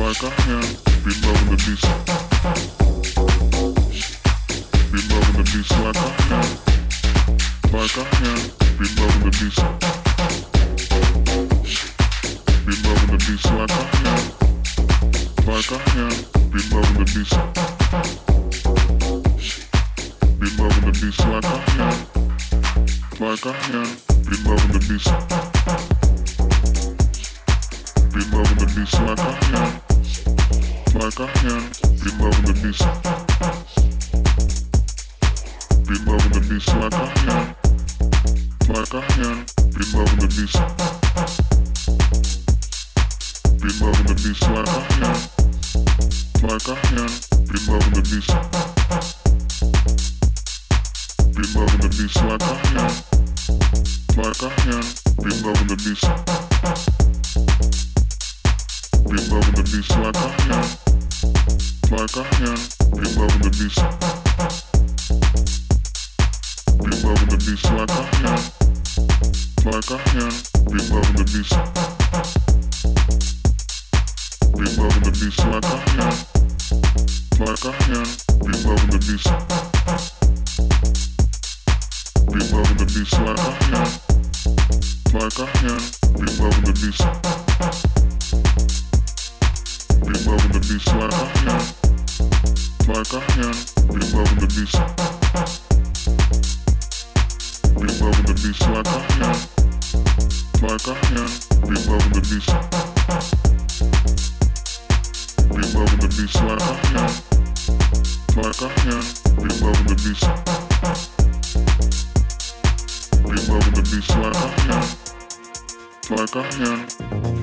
like I have been loving the beast. Been loving the beast like I am. Like I have been loving the beast. Been loving the beast like I am. Like I have been loving the beast. Been loving the beast like I have. Like I have been loving the beast. Been loving the beast like I have. langkahnya Beat love the beast Beat love the beast langkahnya Langkahnya be love the beast Beat love the beast langkahnya Langkahnya be love the beast be love the beast langkahnya Langkahnya Beat love the beast we loving the beats like I am, like I loving the beats. loving the beats like I am. Like uh-huh. I am. Be loving the beats. Be loving the beats like I am. Like I am. Be loving the beats. Be loving the beats like I am. Like I am. Be loving the beats. Be loving the beats like I am. Like I am.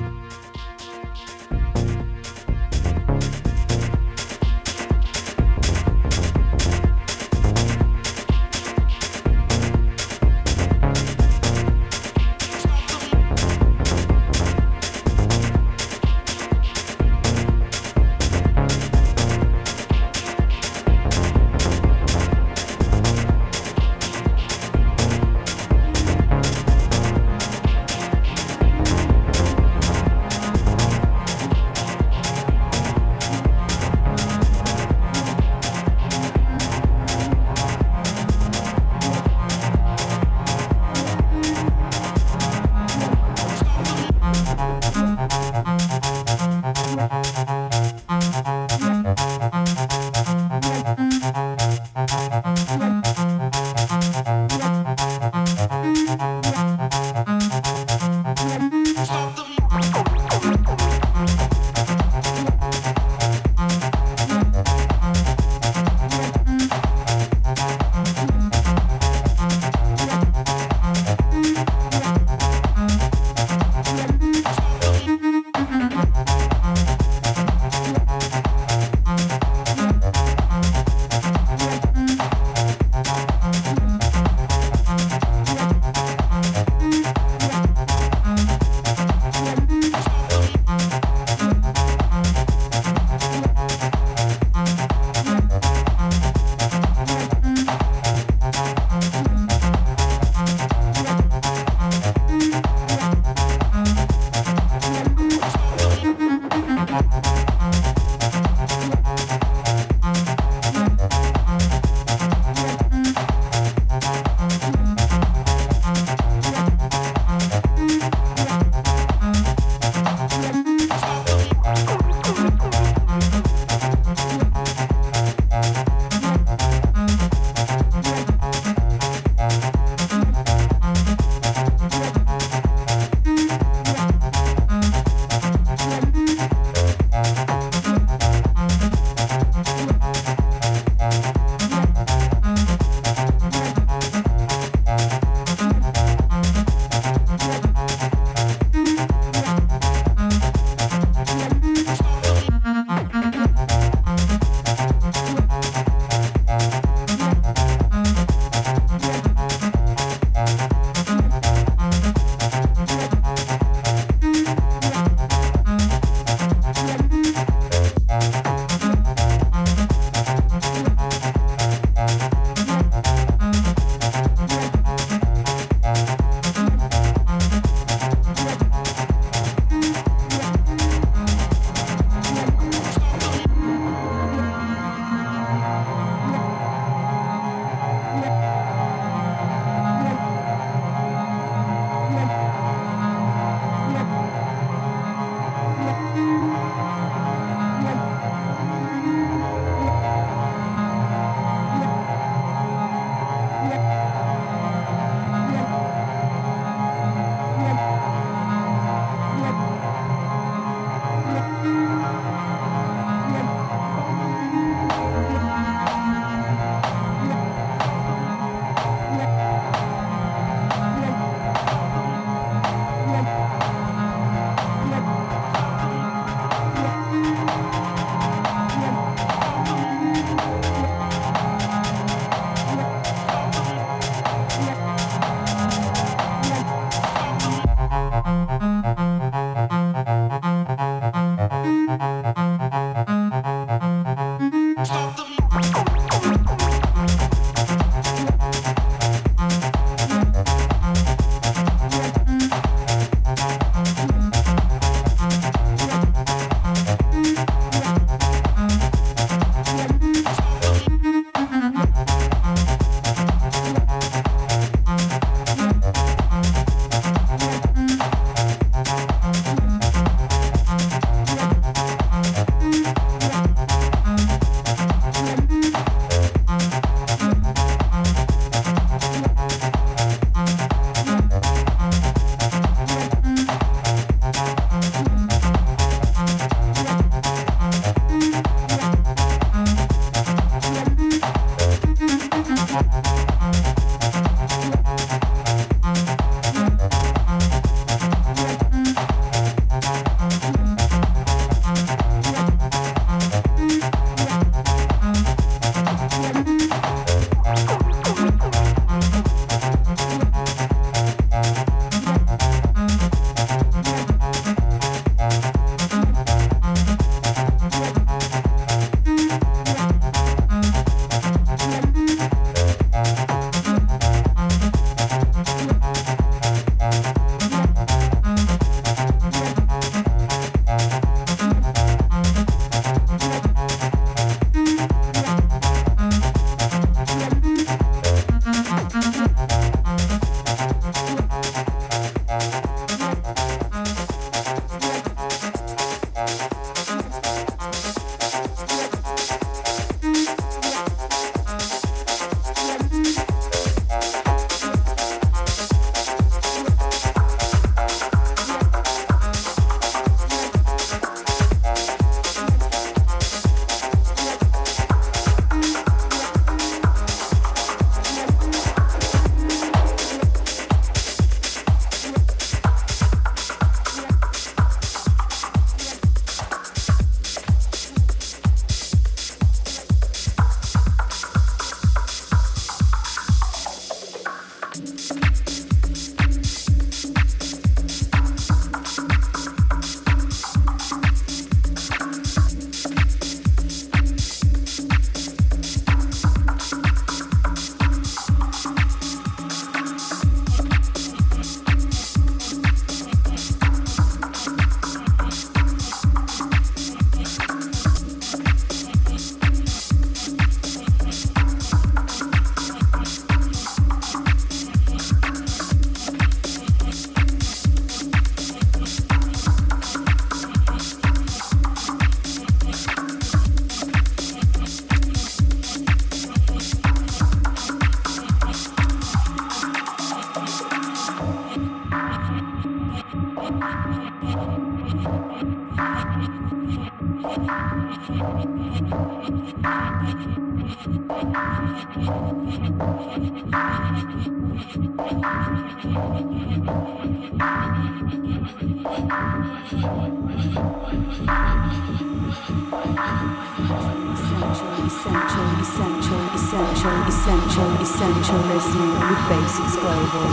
Essential, essential, essential, essential, essential listening with basics global.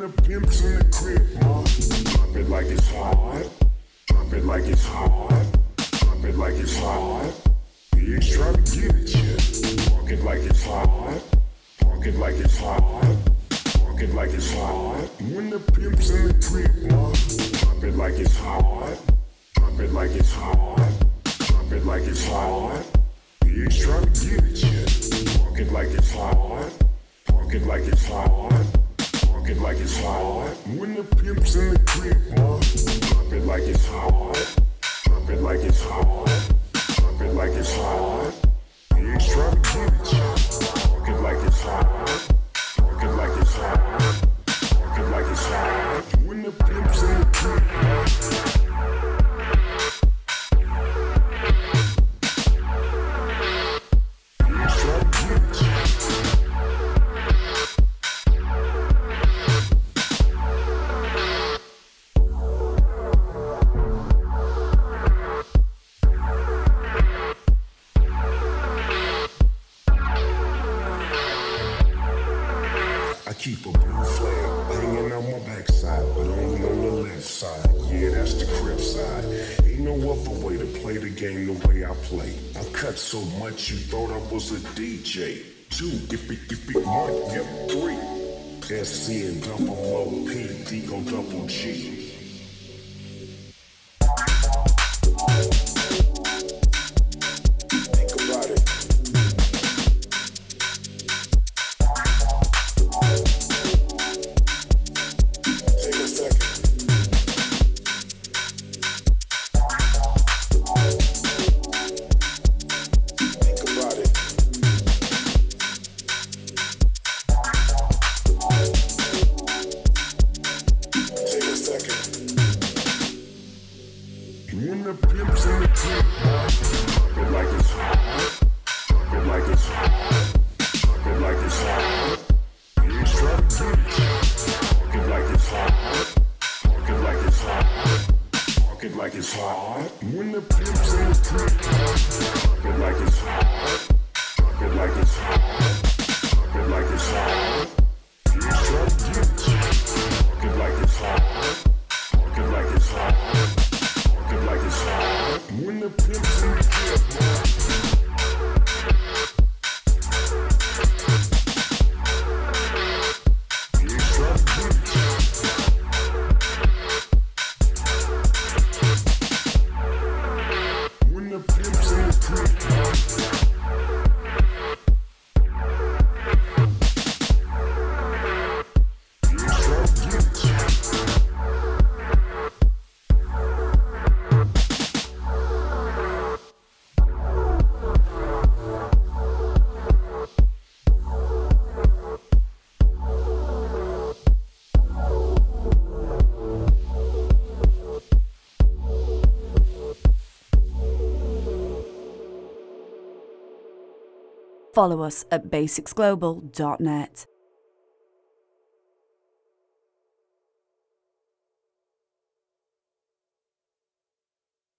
the pimps in the crib. Drop it like it's hot. Drop it like it's hot. Drop it like it's hot. Pigs try to get at you. Park it like it's hot. Park it like it's hot. Park it like it's hot. When the pimps in the crib. Drop it like it's hot. Drop it like it's hot. Drop it like it's hot. Pigs try to get at you. Park it like it's hot. Park it like it's hot it like it's hot. When the pimp's in the crib. Drop it like it's hot. Drop it like it's hot. Drop it like it's hot. Let's try to get it, Drop it like it's hot. Drop it like it's hot. Drop it like it's hot. When the pimp's in DJ two, if it, if it, one, if three. SC and double O P, D go double G. follow us at basicsglobal.net.